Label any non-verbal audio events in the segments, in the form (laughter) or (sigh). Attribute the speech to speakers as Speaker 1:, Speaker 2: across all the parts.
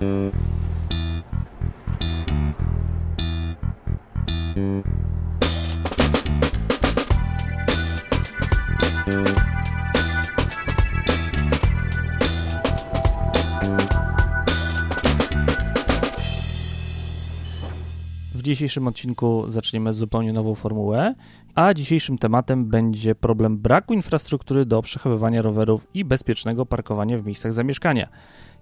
Speaker 1: W dzisiejszym odcinku zaczniemy zupełnie nową formułę, a dzisiejszym tematem będzie problem braku infrastruktury do przechowywania rowerów i bezpiecznego parkowania w miejscach zamieszkania.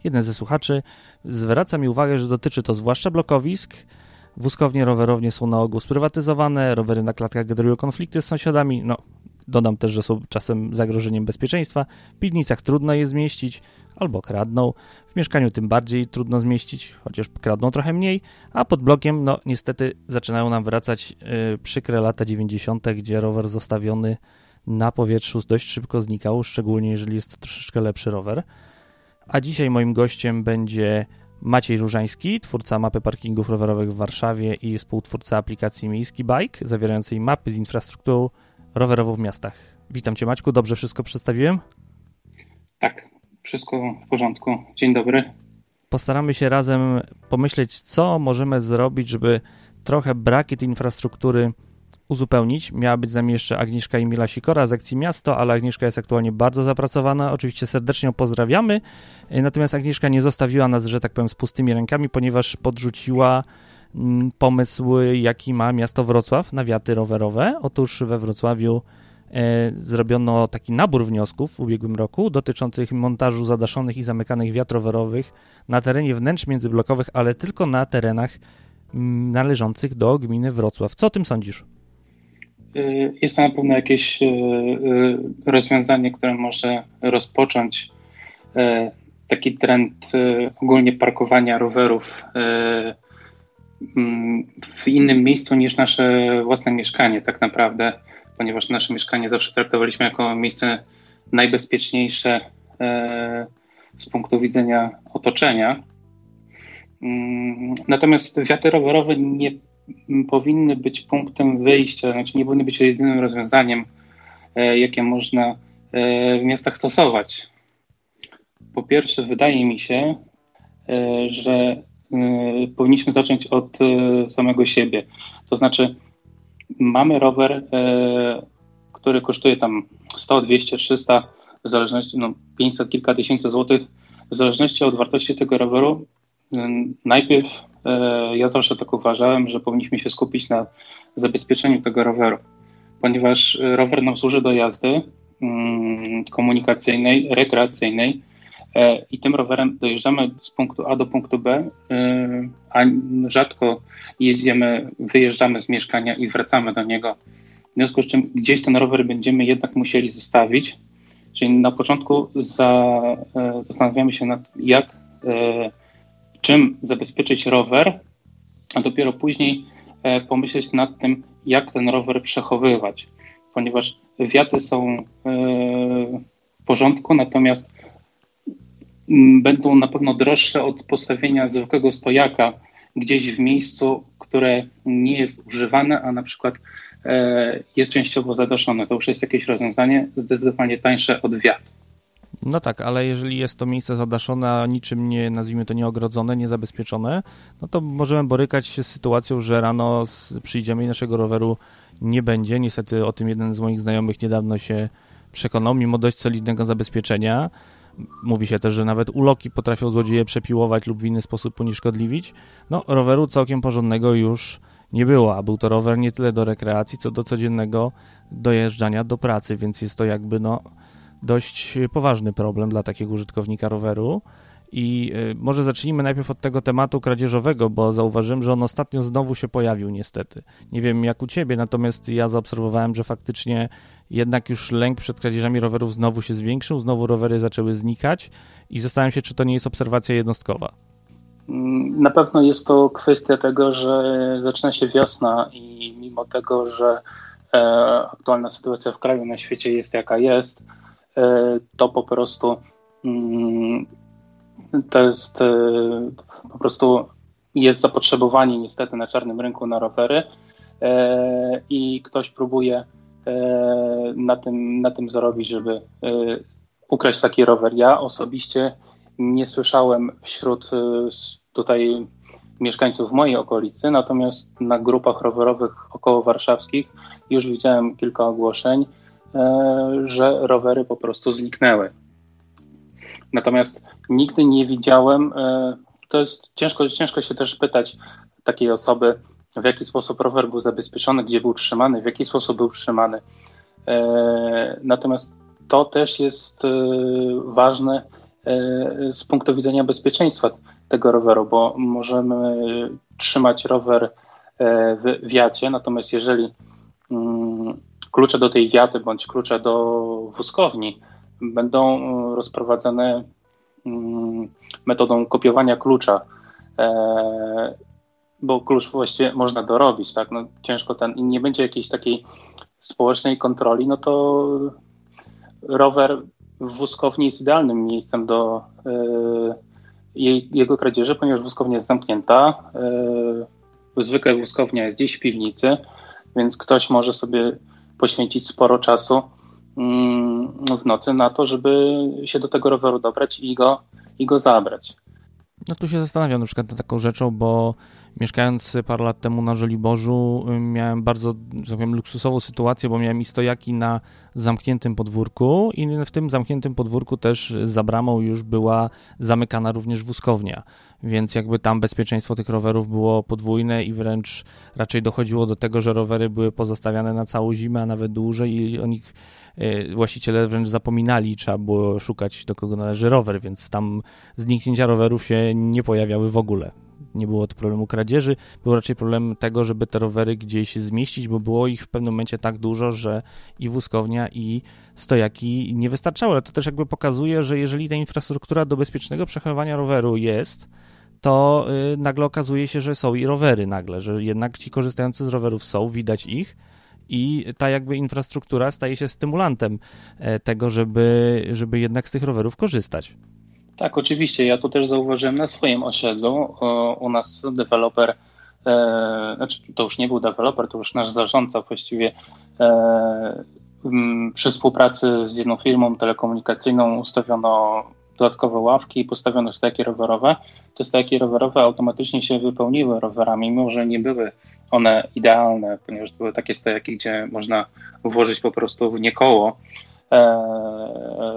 Speaker 1: Jeden ze słuchaczy zwraca mi uwagę, że dotyczy to zwłaszcza blokowisk. Wózkownie, rowerownie są na ogół sprywatyzowane, rowery na klatkach generują konflikty z sąsiadami. No, dodam też, że są czasem zagrożeniem bezpieczeństwa. W piwnicach trudno je zmieścić, albo kradną. W mieszkaniu tym bardziej trudno zmieścić, chociaż kradną trochę mniej. A pod blokiem, no niestety, zaczynają nam wracać yy, przykre lata 90., gdzie rower zostawiony na powietrzu dość szybko znikał, szczególnie jeżeli jest to troszeczkę lepszy rower. A dzisiaj moim gościem będzie Maciej Różański, twórca mapy parkingów rowerowych w Warszawie i współtwórca aplikacji Miejski Bike, zawierającej mapy z infrastrukturą rowerową w miastach. Witam Cię Maćku, dobrze wszystko przedstawiłem?
Speaker 2: Tak, wszystko w porządku. Dzień dobry.
Speaker 1: Postaramy się razem pomyśleć, co możemy zrobić, żeby trochę braki tej infrastruktury uzupełnić. Miała być z nami jeszcze Agnieszka Emila Sikora z Akcji Miasto, ale Agnieszka jest aktualnie bardzo zapracowana. Oczywiście serdecznie ją pozdrawiamy. Natomiast Agnieszka nie zostawiła nas, że tak powiem, z pustymi rękami, ponieważ podrzuciła pomysł, jaki ma miasto Wrocław na wiaty rowerowe. Otóż we Wrocławiu e, zrobiono taki nabór wniosków w ubiegłym roku dotyczących montażu zadaszonych i zamykanych wiat rowerowych na terenie wnętrz międzyblokowych, ale tylko na terenach m, należących do gminy Wrocław. Co o tym sądzisz?
Speaker 2: Jest to na pewno jakieś e, e, rozwiązanie, które może rozpocząć taki trend ogólnie parkowania rowerów mm, w innym miejscu niż nasze własne mieszkanie, tak naprawdę, ponieważ nasze mieszkanie zawsze traktowaliśmy jako miejsce najbezpieczniejsze z punktu widzenia otoczenia. Mm, natomiast wiaty rowerowe nie powinny być punktem wyjścia, znaczy nie powinny być jedynym rozwiązaniem, e, jakie można e, w miastach stosować. Po pierwsze, wydaje mi się, e, że powinniśmy zacząć od samego siebie. To znaczy, mamy rower, który kosztuje tam 100, 200, 300, w zależności, no 500, kilka tysięcy złotych, w zależności od wartości tego roweru. Najpierw ja zawsze tak uważałem, że powinniśmy się skupić na zabezpieczeniu tego roweru, ponieważ rower nam służy do jazdy mm, komunikacyjnej, rekreacyjnej i tym rowerem dojeżdżamy z punktu A do punktu B, e, a rzadko jedziemy, wyjeżdżamy z mieszkania i wracamy do niego. W związku z czym gdzieś ten rower będziemy jednak musieli zostawić. Czyli na początku za, zastanawiamy się nad jak czym zabezpieczyć rower, a dopiero później e, pomyśleć nad tym, jak ten rower przechowywać, ponieważ wiaty są e, w porządku, natomiast będą na pewno droższe od postawienia zwykłego stojaka gdzieś w miejscu, które nie jest używane, a na przykład e, jest częściowo zadaszone. To już jest jakieś rozwiązanie zdecydowanie tańsze od wiat.
Speaker 1: No tak, ale jeżeli jest to miejsce zadaszone, a niczym nie, nazwijmy to, nieogrodzone, niezabezpieczone, no to możemy borykać się z sytuacją, że rano przyjdziemy i naszego roweru nie będzie. Niestety o tym jeden z moich znajomych niedawno się przekonał, mimo dość solidnego zabezpieczenia. Mówi się też, że nawet uloki potrafią złodzieje przepiłować lub w inny sposób unieszkodliwić. No, roweru całkiem porządnego już nie było, a był to rower nie tyle do rekreacji, co do codziennego dojeżdżania do pracy, więc jest to jakby no dość poważny problem dla takiego użytkownika roweru. I y, może zacznijmy najpierw od tego tematu kradzieżowego, bo zauważyłem, że on ostatnio znowu się pojawił, niestety. Nie wiem jak u ciebie, natomiast ja zaobserwowałem, że faktycznie jednak już lęk przed kradzieżami rowerów znowu się zwiększył, znowu rowery zaczęły znikać i zastanawiam się, czy to nie jest obserwacja jednostkowa.
Speaker 2: Mm, na pewno jest to kwestia tego, że zaczyna się wiosna i mimo tego, że e, aktualna sytuacja w kraju, na świecie jest jaka jest, E, to po prostu mm, to jest e, po prostu jest zapotrzebowanie niestety na czarnym rynku na rowery i ktoś próbuje na tym, na tym zarobić, żeby ukraść taki rower. Ja osobiście nie słyszałem wśród tutaj mieszkańców mojej okolicy, natomiast na grupach rowerowych około warszawskich już widziałem kilka ogłoszeń, że rowery po prostu zniknęły. Natomiast nigdy nie widziałem, e, to jest ciężko, ciężko się też pytać takiej osoby, w jaki sposób rower był zabezpieczony, gdzie był trzymany, w jaki sposób był trzymany. E, natomiast to też jest e, ważne z punktu widzenia bezpieczeństwa tego roweru, bo możemy trzymać rower w wiacie, natomiast jeżeli mm, klucze do tej wiaty bądź klucze do wózkowni będą e, rozprowadzane mm, metodą kopiowania klucza, e, bo klucz właściwie można dorobić, tak? No, ciężko ten, i nie będzie jakiejś takiej społecznej kontroli, no to rower w wózkowni jest idealnym miejscem do e, jej, jego kradzieży, ponieważ wózkownia jest zamknięta. Zwykle wózkownia jest gdzieś w piwnicy, więc ktoś może sobie poświęcić sporo czasu Mm, w nocy na to, żeby się do tego roweru dobrać i go, i go zabrać.
Speaker 1: No tu się zastanawiam na przykład nad taką rzeczą, bo mieszkając parę lat temu na Żoliborzu miałem bardzo, że tak powiem, luksusową sytuację, bo miałem i stojaki na zamkniętym podwórku i w tym zamkniętym podwórku też za bramą już była zamykana również wózkownia, więc jakby tam bezpieczeństwo tych rowerów było podwójne i wręcz raczej dochodziło do tego, że rowery były pozostawiane na całą zimę, a nawet dłużej i o nich Y, właściciele wręcz zapominali, trzeba było szukać do kogo należy rower, więc tam zniknięcia rowerów się nie pojawiały w ogóle. Nie było to problemu kradzieży, był raczej problem tego, żeby te rowery gdzieś zmieścić, bo było ich w pewnym momencie tak dużo, że i wózkownia, i stojaki nie wystarczały. Ale to też jakby pokazuje, że jeżeli ta infrastruktura do bezpiecznego przechowywania roweru jest, to y, nagle okazuje się, że są i rowery nagle, że jednak ci korzystający z rowerów są, widać ich, i ta jakby infrastruktura staje się stymulantem e, tego, żeby, żeby jednak z tych rowerów korzystać.
Speaker 2: Tak, oczywiście. Ja to też zauważyłem na swoim osiedlu. U nas deweloper, e, znaczy to już nie był deweloper, to już nasz zarządca właściwie e, przy współpracy z jedną firmą telekomunikacyjną ustawiono dodatkowe ławki i postawiono stajki rowerowe. Te stajki rowerowe automatycznie się wypełniły rowerami, mimo że nie były one idealne, ponieważ to były takie stojaki, gdzie można włożyć po prostu w nie koło e,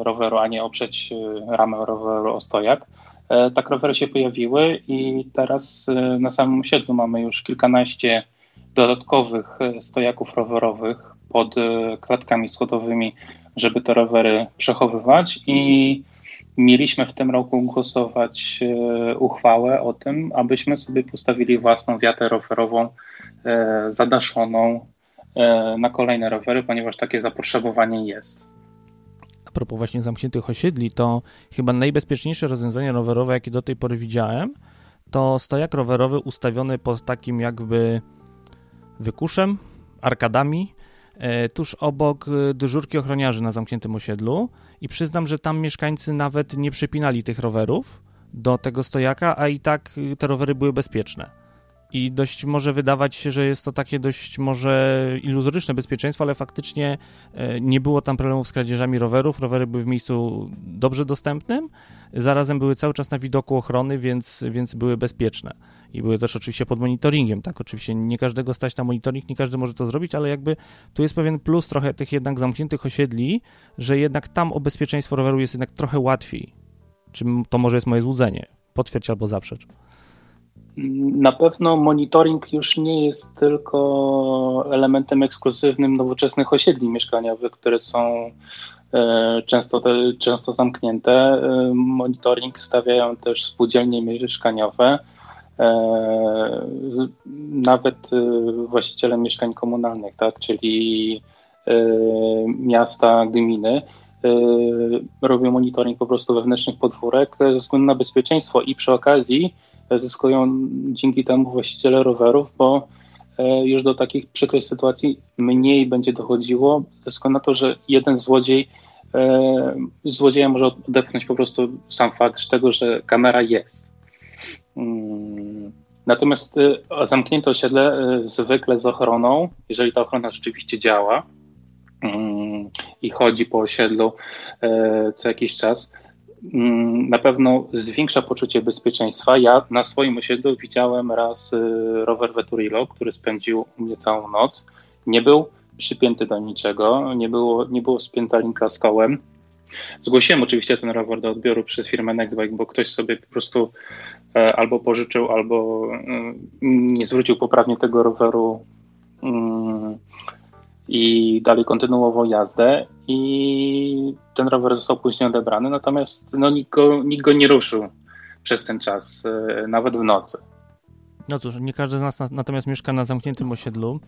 Speaker 2: roweru, a nie oprzeć e, ramę roweru o stojak. E, tak rowery się pojawiły i teraz na samym osiedlu mamy już kilkanaście dodatkowych stojaków rowerowych pod klatkami schodowymi, żeby te rowery przechowywać i mieliśmy w tym roku głosować uchwałę o tym, abyśmy sobie postawili własną wiatę rowerową E, zadaszoną e, na kolejne rowery, ponieważ takie zapotrzebowanie jest.
Speaker 1: A propos właśnie zamkniętych osiedli, to chyba najbezpieczniejsze rozwiązanie rowerowe, jakie do tej pory widziałem, to stojak rowerowy ustawiony pod takim jakby wykuszem, arkadami, e, tuż obok dyżurki ochroniarzy na zamkniętym osiedlu i przyznam, że tam mieszkańcy nawet nie przypinali tych rowerów do tego stojaka, a i tak te rowery były bezpieczne i dość może wydawać się, że jest to takie dość może iluzoryczne bezpieczeństwo, ale faktycznie e, nie było tam problemów z kradzieżami rowerów. Rowery były w miejscu dobrze dostępnym, zarazem były cały czas na widoku ochrony, więc, więc były bezpieczne. I były też oczywiście pod monitoringiem, tak? Oczywiście nie każdego stać na monitoring, nie każdy może to zrobić, ale jakby tu jest pewien plus trochę tych jednak zamkniętych osiedli, że jednak tam o bezpieczeństwo roweru jest jednak trochę łatwiej. Czy to może jest moje złudzenie? Potwierdź albo zaprzecz.
Speaker 2: Na pewno monitoring już nie jest tylko elementem ekskluzywnym nowoczesnych osiedli mieszkaniowych, które są e, często, często zamknięte. E, monitoring stawiają też spółdzielnie mieszkaniowe, nawet właściciele mieszkań komunalnych, tak, czyli miasta, gminy robią monitoring po prostu wewnętrznych podwórek ze względu na bezpieczeństwo i przy okazji zyskują dzięki temu właściciele rowerów, bo e, już do takich przykrych sytuacji mniej będzie dochodziło, ze względu na to, że jeden złodziej, e, złodzieja może odepchnąć po prostu sam fakt tego, że kamera jest. Mm. Natomiast e, zamknięte osiedle zwykle z ochroną, jeżeli ta ochrona rzeczywiście działa, i chodzi po osiedlu co jakiś czas, mm, na pewno zwiększa poczucie bezpieczeństwa. Ja na swoim osiedlu widziałem raz rower Veturilo, który spędził mnie całą noc. Nie był przypięty do niczego, nie było, nie było spięta linka z kołem. Zgłosiłem oczywiście ten rower do odbioru przez firmę Nextbike, bo ktoś sobie po prostu e, albo pożyczył, albo e, nie zwrócił poprawnie tego roweru mm, i dalej kontynuował jazdę i ten rower został później odebrany, natomiast no, nikt, go, nikt go nie ruszył przez ten czas, e, nawet w nocy.
Speaker 1: No cóż, nie każdy z nas natomiast mieszka na zamkniętym osiedlu.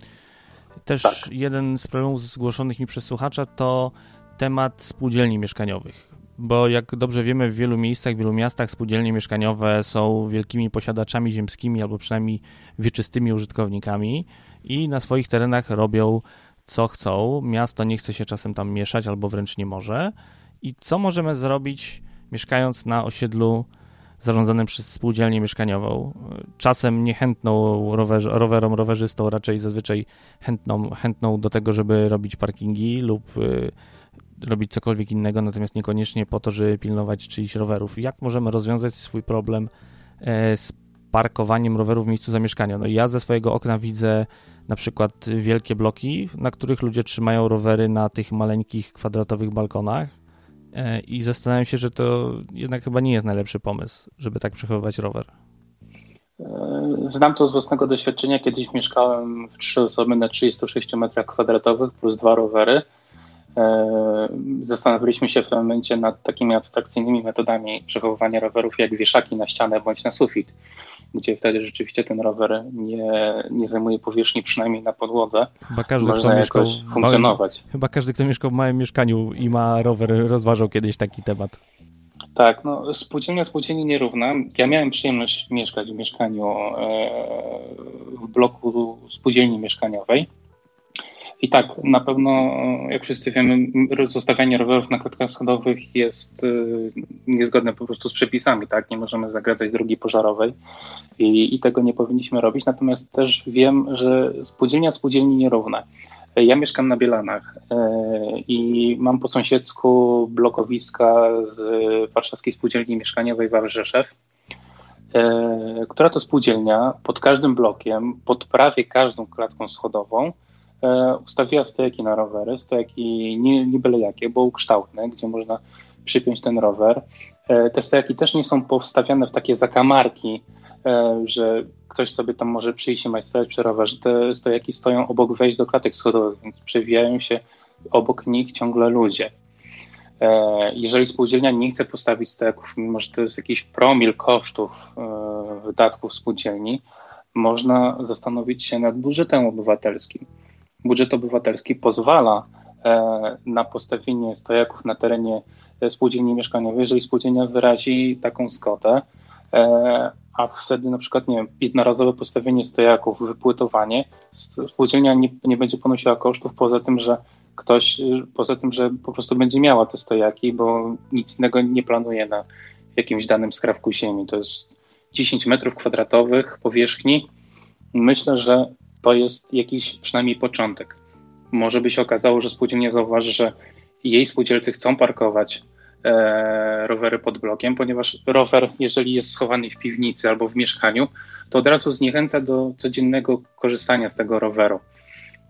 Speaker 1: Też tak. jeden z problemów zgłoszonych mi przez słuchacza to temat spółdzielni mieszkaniowych. Bo jak dobrze wiemy, w wielu miejscach, w wielu miastach spółdzielnie mieszkaniowe są wielkimi posiadaczami ziemskimi albo przynajmniej wieczystymi użytkownikami i na swoich terenach robią co chcą. Miasto nie chce się czasem tam mieszać albo wręcz nie może. I co możemy zrobić, mieszkając na osiedlu zarządzanym przez spółdzielnię mieszkaniową. Czasem niechętną rower, rowerom, rowerzystą, raczej zazwyczaj chętną, chętną do tego, żeby robić parkingi lub y, robić cokolwiek innego, natomiast niekoniecznie po to, żeby pilnować czyichś rowerów. Jak możemy rozwiązać swój problem e, z parkowaniem rowerów w miejscu zamieszkania? No ja ze swojego okna widzę na przykład wielkie bloki, na których ludzie trzymają rowery na tych maleńkich kwadratowych balkonach e, i zastanawiam się, że to jednak chyba nie jest najlepszy pomysł, żeby tak przechowywać rower.
Speaker 2: E, znam to z własnego doświadczenia. Kiedyś mieszkałem w trzy osoby na 36 metrach kwadratowych plus dwa rowery zastanawialiśmy się w tym momencie nad takimi abstrakcyjnymi metodami przechowywania rowerów, jak wieszaki na ścianę bądź na sufit, gdzie wtedy rzeczywiście ten rower nie, nie zajmuje powierzchni, przynajmniej na podłodze. Chyba każdy, Można kto mieszkał funkcjonować.
Speaker 1: Małym, chyba każdy, kto mieszkał w małym mieszkaniu i ma rower, rozważał kiedyś taki temat.
Speaker 2: Tak, no spółdzielnia spółdzielni nierówna. Ja miałem przyjemność mieszkać w mieszkaniu e, w bloku spółdzielni mieszkaniowej i tak, na pewno, jak wszyscy wiemy, zostawianie rowerów na klatkach schodowych jest y, niezgodne po prostu z przepisami, tak? Nie możemy zagradzać drogi pożarowej i, i tego nie powinniśmy robić. Natomiast też wiem, że spółdzielnia spółdzielni nierówna. Ja mieszkam na Bielanach y, i mam po sąsiedzku blokowiska z Warszawskiej Spółdzielni Mieszkaniowej Wawrzeszew, y, która to spółdzielnia pod każdym blokiem, pod prawie każdą klatką schodową ustawiła stojaki na rowery, stojaki nie, nie byle jakie, bo ukształtne, gdzie można przypiąć ten rower. E, te stojaki też nie są powstawiane w takie zakamarki, e, że ktoś sobie tam może przyjść i majstrować przy rowerze. Te stojaki stoją obok wejść do klatek schodowych, więc przewijają się obok nich ciągle ludzie. Jeżeli spółdzielnia nie chce postawić stojaków, mimo że to jest jakiś promil kosztów wydatków spółdzielni, można zastanowić się nad budżetem obywatelskim budżet obywatelski pozwala e, na postawienie stojaków na terenie e, spółdzielni mieszkaniowej, jeżeli spółdzielnia wyrazi taką skotę, e, a wtedy na przykład nie wiem, jednorazowe postawienie stojaków, wypłytowanie, spółdzielnia nie, nie będzie ponosiła kosztów poza tym, że ktoś, poza tym, że po prostu będzie miała te stojaki, bo nic innego nie planuje na jakimś danym skrawku ziemi. To jest 10 metrów kwadratowych powierzchni. Myślę, że to jest jakiś przynajmniej początek. Może by się okazało, że spółdzielnia zauważy, że jej spółdzielcy chcą parkować e, rowery pod blokiem, ponieważ rower, jeżeli jest schowany w piwnicy albo w mieszkaniu, to od razu zniechęca do codziennego korzystania z tego roweru.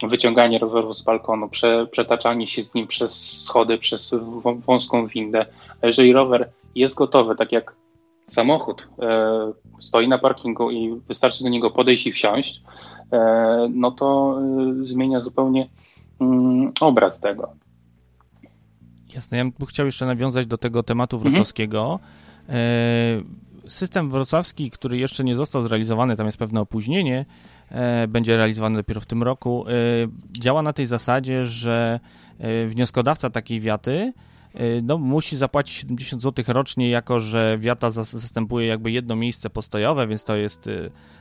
Speaker 2: Wyciąganie roweru z balkonu, prze, przetaczanie się z nim przez schody, przez wąską windę. A jeżeli rower jest gotowy, tak jak samochód e, stoi na parkingu i wystarczy do niego podejść i wsiąść, no to e, zmienia zupełnie mm, obraz tego.
Speaker 1: Jasne, ja bym chciał jeszcze nawiązać do tego tematu mhm. wrocławskiego. Mhm. System wrocławski, który jeszcze nie został zrealizowany, tam jest pewne opóźnienie, będzie realizowany dopiero w tym roku, działa na tej zasadzie, że wnioskodawca takiej wiaty no, musi zapłacić 70 zł rocznie, jako że wiata zastępuje jakby jedno miejsce postojowe, więc to jest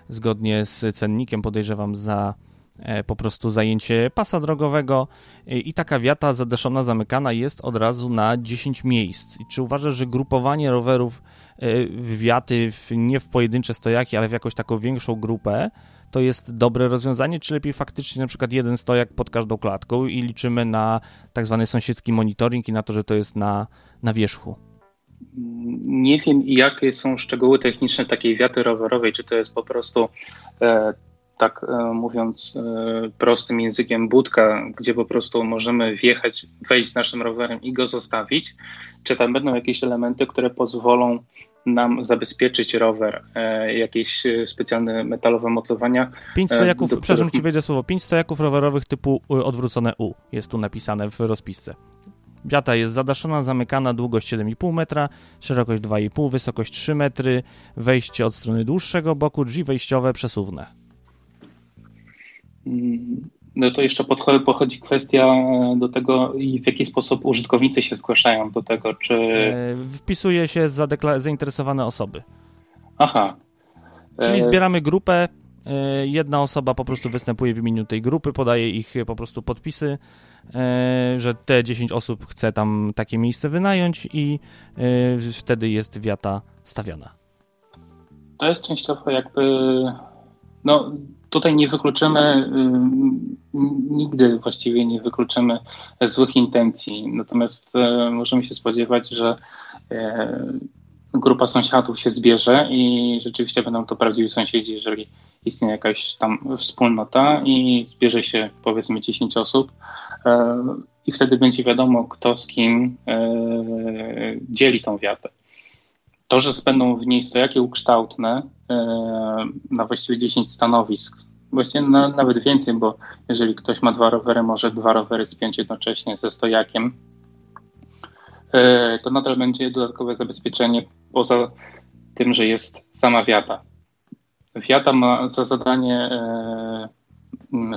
Speaker 1: zgodnie z cennikiem podejrzewam za e, po prostu zajęcie pasa drogowego e, i taka wiata zadeszona, zamykana jest od razu na 10 miejsc. I czy uważasz, że grupowanie rowerów w wiaty w, nie w pojedyncze stojaki, ale w jakąś taką większą grupę to jest dobre rozwiązanie, czy lepiej faktycznie na przykład jeden stojak pod każdą klatką i liczymy na tak zwany sąsiedzki monitoring i na to, że to jest na, na wierzchu?
Speaker 2: Nie wiem, jakie są szczegóły techniczne takiej wiaty rowerowej, czy to jest po prostu e, tak e, mówiąc e, prostym językiem budka, gdzie po prostu możemy wjechać, wejść z naszym rowerem i go zostawić, czy tam będą jakieś elementy, które pozwolą nam zabezpieczyć rower, e, jakieś specjalne metalowe mocowania.
Speaker 1: Pięć stojaków, których... przepraszam ci wejdę słowo, pięć stojaków rowerowych typu odwrócone U jest tu napisane w rozpisce. Wiata jest zadaszona, zamykana, długość 7,5 metra, szerokość 2,5, wysokość 3 metry, wejście od strony dłuższego boku, drzwi wejściowe przesuwne.
Speaker 2: No to jeszcze pochodzi kwestia e, do tego, w jaki sposób użytkownicy się zgłaszają do tego, czy. E,
Speaker 1: wpisuje się zainteresowane osoby.
Speaker 2: Aha.
Speaker 1: Czyli e, zbieramy grupę. Jedna osoba po prostu występuje w imieniu tej grupy, podaje ich po prostu podpisy, że te 10 osób chce tam takie miejsce wynająć i wtedy jest wiata stawiana.
Speaker 2: To jest częściowo jakby. No, tutaj nie wykluczymy, y, nigdy właściwie nie wykluczymy złych intencji. Natomiast e, możemy się spodziewać, że e, grupa sąsiadów się zbierze i rzeczywiście będą to prawdziwi sąsiedzi, jeżeli istnieje jakaś tam wspólnota i zbierze się powiedzmy 10 osób i wtedy będzie wiadomo, kto z kim dzieli tą wiatę. To, że będą w niej stojaki ukształtne na właściwie 10 stanowisk, właściwie na, nawet więcej, bo jeżeli ktoś ma dwa rowery, może dwa rowery spiąć jednocześnie ze stojakiem, e, to nadal będzie dodatkowe zabezpieczenie poza tym, że jest sama wiata. Wiata ma za zadanie e,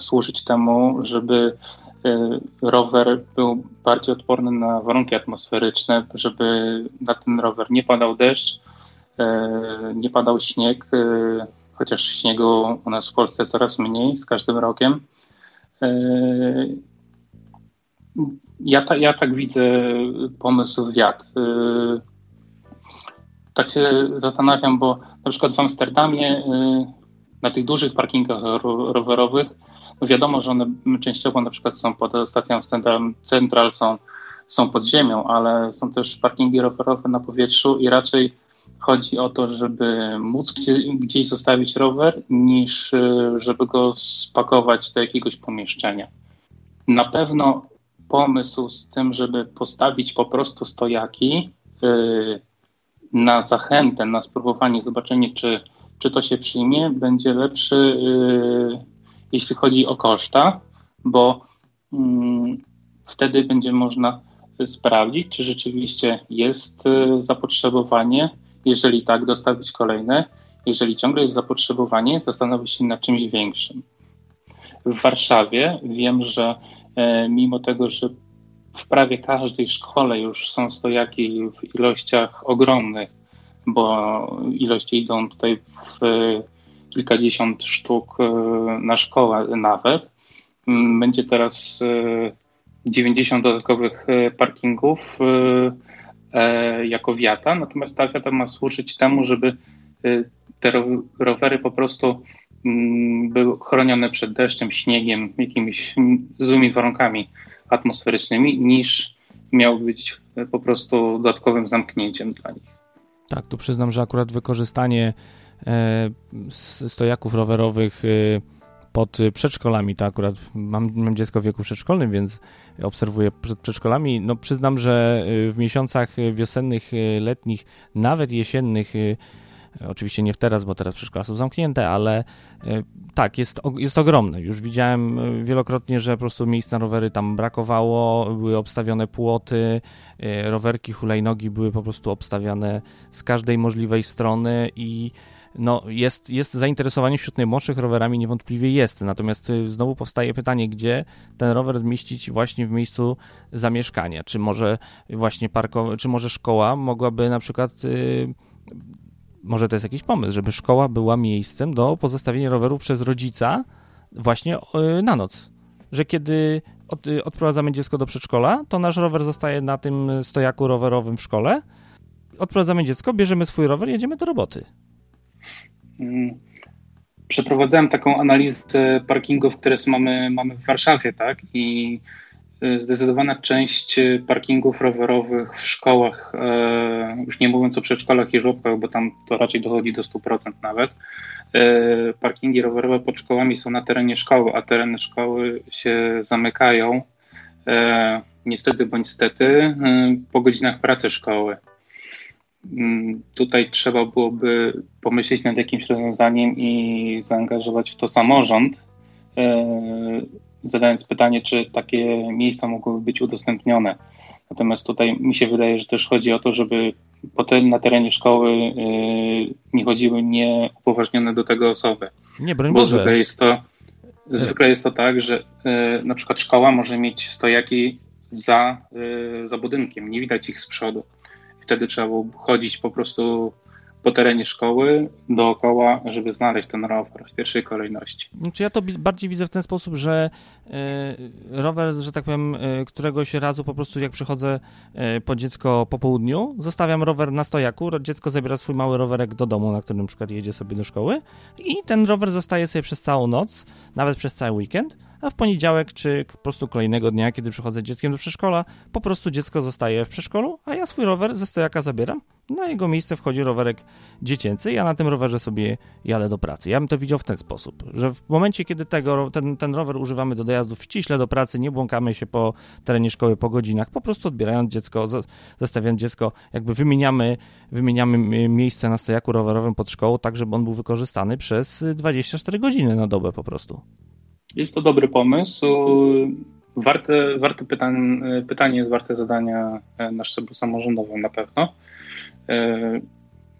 Speaker 2: służyć temu, żeby e, rower był bardziej odporny na warunki atmosferyczne, żeby na ten rower nie padał deszcz, nie padał śnieg, chociaż śniegu u nas w Polsce coraz mniej z każdym rokiem. Ja, ta, ja tak widzę pomysł wiatr. Tak się zastanawiam, bo na przykład w Amsterdamie na tych dużych parkingach rowerowych wiadomo, że one częściowo na przykład są pod stacją Central, są, są pod ziemią, ale są też parkingi rowerowe na powietrzu i raczej chodzi o to, żeby móc gdzieś zostawić rower, niż e, żeby go spakować do jakiegoś pomieszczenia. Na pewno pomysł z tym, żeby postawić po prostu stojaki e, na zachętę, na spróbowanie, zobaczenie, czy, czy to się przyjmie, będzie lepszy, e, jeśli chodzi o koszta, bo mm, wtedy będzie można sprawdzić, czy rzeczywiście jest zapotrzebowanie jeżeli tak, dostawić kolejne. Jeżeli ciągle jest zapotrzebowanie, zastanowić się nad czymś większym. W Warszawie wiem, że e, mimo tego, że w prawie każdej szkole już są stojaki w ilościach ogromnych, bo ilości idą tutaj w kilkadziesiąt sztuk e, na szkołę nawet. Będzie teraz 90 e, dodatkowych parkingów E, jako wiata, natomiast ta wiata ma służyć temu, żeby te rowery po prostu mm, były chronione przed deszczem, śniegiem, jakimiś złymi warunkami atmosferycznymi, niż miał być po prostu dodatkowym zamknięciem dla nich.
Speaker 1: Tak, tu przyznam, że akurat wykorzystanie stojaków rowerowych pod przedszkolami, to akurat mam, mam dziecko w wieku przedszkolnym, więc obserwuję przed przedszkolami. No przyznam, że y, w miesiącach wiosennych, y, letnich, nawet jesiennych, y, oczywiście nie w teraz, bo teraz przedszkola są zamknięte, ale tak, jest, jest ogromne. Już widziałem wielokrotnie, że po prostu miejsc na rowery tam brakowało, były obstawione płoty, rowerki, hulajnogi były po prostu obstawiane z każdej możliwej strony i no jest, jest zainteresowanie wśród najmłodszych rowerami niewątpliwie jest, natomiast y, znowu powstaje pytanie, gdzie ten rower zmieścić właśnie w miejscu zamieszkania, czy może właśnie parko, czy może szkoła mogłaby na przykład yy, może to jest jakiś pomysł, żeby szkoła była miejscem do pozostawienia roweru przez rodzica właśnie yy, na noc, że kiedy od, yy, odprowadzamy dziecko do przedszkola, to nasz rower zostaje na tym stojaku rowerowym w szkole, odprowadzamy dziecko, bierzemy swój rower, jedziemy do roboty.
Speaker 2: Mm. przeprowadzałem taką analizę parkingów, które mamy, mamy w Warszawie, tak? I y, zdecydowana część parkingów rowerowych w szkołach, e, już nie mówiąc o przedszkolach i żłobkach, bo tam to raczej dochodzi do 100% nawet, e, parkingi rowerowe pod szkołami są na terenie szkoły, a tereny szkoły się zamykają e, niestety bądź stety po godzinach pracy szkoły. Mm, tutaj trzeba byłoby pomyśleć nad jakimś rozwiązaniem i zaangażować w to samorząd, e, zadając pytanie, czy takie miejsca mogłyby być udostępnione. Natomiast tutaj mi się wydaje, że też chodzi o to, żeby na terenie szkoły e, nie chodziły nieupoważnione do tego osoby.
Speaker 1: Nie, broń Bo
Speaker 2: zwykle jest to, zwykle jest to tak, że e, na przykład szkoła może mieć stojaki za, za budynkiem, nie widać ich z przodu wtedy trzeba było chodzić po prostu po terenie szkoły dookoła, żeby znaleźć ten rower w pierwszej kolejności.
Speaker 1: Czy ja to bardziej widzę w ten sposób, że e, rower, że tak powiem, e, któregoś razu po prostu jak przychodzę e, po dziecko po południu, zostawiam rower na stojaku, dziecko zabiera swój mały rowerek do domu, na którym na przykład jedzie sobie do szkoły i ten rower zostaje sobie przez całą noc, nawet przez cały weekend a w poniedziałek czy po prostu kolejnego dnia, kiedy przychodzę dzieckiem do przedszkola, po prostu dziecko zostaje w przedszkolu, a ja swój rower ze stojaka zabieram. Na jego miejsce wchodzi rowerek dziecięcy, ja na tym rowerze sobie jadę do pracy. Ja bym to widział w ten sposób, że w momencie, kiedy tego, ten, ten rower używamy do dojazdów ściśle do pracy, nie błąkamy się po terenie szkoły po godzinach, po prostu odbierając dziecko, zostawiając dziecko, jakby wymieniamy, wymieniamy miejsce na stojaku rowerowym pod szkołą, tak żeby on był wykorzystany przez 24 godziny na dobę po prostu.
Speaker 2: Jest to dobry pomysł. Warte, warte pytań, pytanie jest warte zadania na szczeblu samorządowym na pewno,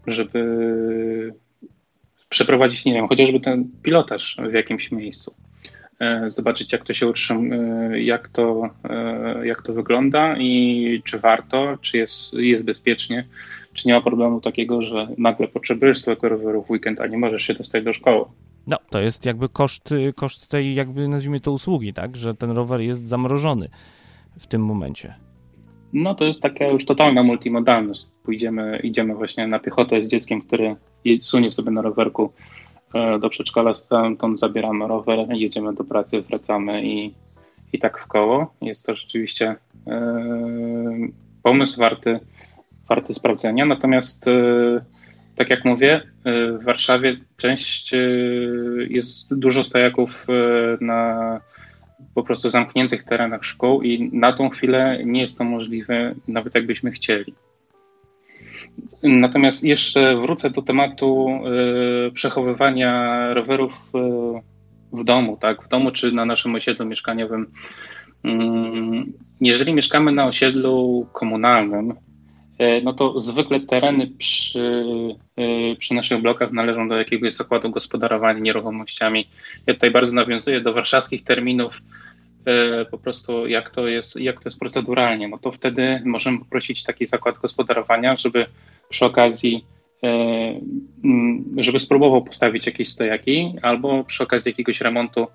Speaker 2: żeby przeprowadzić, nie wiem, chociażby ten pilotaż w jakimś miejscu. Zobaczyć, jak to się utrzymuje, jak to, jak to wygląda i czy warto, czy jest, jest bezpiecznie, czy nie ma problemu takiego, że nagle potrzebujesz swojego roweru w weekend, a nie możesz się dostać do szkoły.
Speaker 1: No, to jest jakby koszt, koszt tej, jakby nazwijmy to usługi, tak? Że ten rower jest zamrożony w tym momencie.
Speaker 2: No to jest taka już totalna multimodalność. Pójdziemy, idziemy właśnie na piechotę z dzieckiem, który sunie sobie na rowerku e, do przedszkola, stamtąd zabieramy rower, jedziemy do pracy, wracamy i, i tak w koło. Jest to rzeczywiście e, pomysł warty, warty sprawdzenia. Natomiast e, tak jak mówię, y, w Warszawie część y, jest dużo stojaków y, na po prostu zamkniętych terenach szkół i na tą chwilę nie jest to możliwe, nawet jakbyśmy chcieli. Natomiast jeszcze wrócę do tematu przechowywania rowerów w domu, tak, w domu czy na naszym osiedlu mieszkaniowym. Mm, jeżeli mieszkamy na osiedlu komunalnym, no to zwykle tereny przy, e, przy naszych blokach należą do jakiegoś zakładu gospodarowania nieruchomościami. Ja tutaj bardzo nawiązuję do warszawskich terminów, e, po prostu jak to jest, jak to jest proceduralnie. No to wtedy możemy poprosić taki zakład gospodarowania, żeby przy okazji żeby spróbował postawić jakieś stojaki albo przy okazji jakiegoś remontu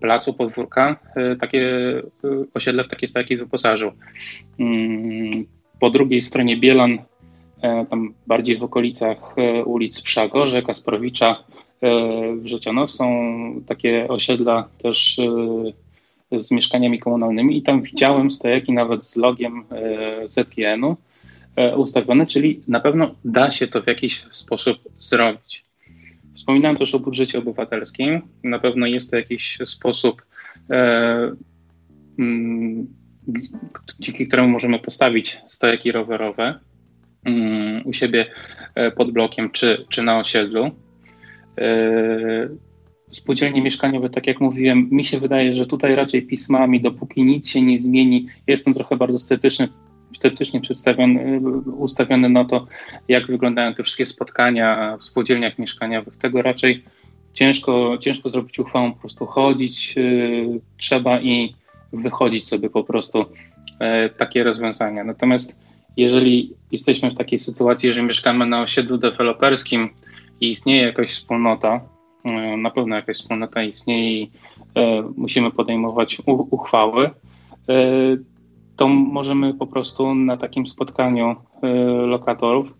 Speaker 2: placu, podwórka, e, takie e, osiedle w takie stojaki wyposażył. Mm, po drugiej stronie Bielan, e, tam bardziej w okolicach ulic Przagorze, Kasprowicza, Wrzeciono są takie osiedla też z mieszkaniami komunalnymi i tam widziałem stojaki nawet z logiem ZGN-u ustawione, czyli na pewno da się to w jakiś sposób zrobić. Wspominałem też o budżecie obywatelskim. Na pewno jest to jakiś sposób, e, mm, dzięki któremu możemy postawić stojaki rowerowe mm, u siebie e, pod blokiem czy, czy na osiedlu. E, spółdzielnie mieszkaniowe, tak jak mówiłem, mi się wydaje, że tutaj raczej pismami, dopóki nic się nie zmieni, jestem trochę bardzo sceptyczny sceptycznie przedstawiony, ustawiony na to, jak wyglądają te wszystkie spotkania w spółdzielniach mieszkaniowych. Tego raczej ciężko, ciężko zrobić uchwałą, po prostu chodzić yy, trzeba i wychodzić sobie po prostu yy, takie rozwiązania. Natomiast jeżeli jesteśmy w takiej sytuacji, że mieszkamy na osiedlu deweloperskim i istnieje jakaś wspólnota, yy, na pewno jakaś wspólnota istnieje i musimy podejmować uchwały, to możemy po prostu na takim spotkaniu y, lokatorów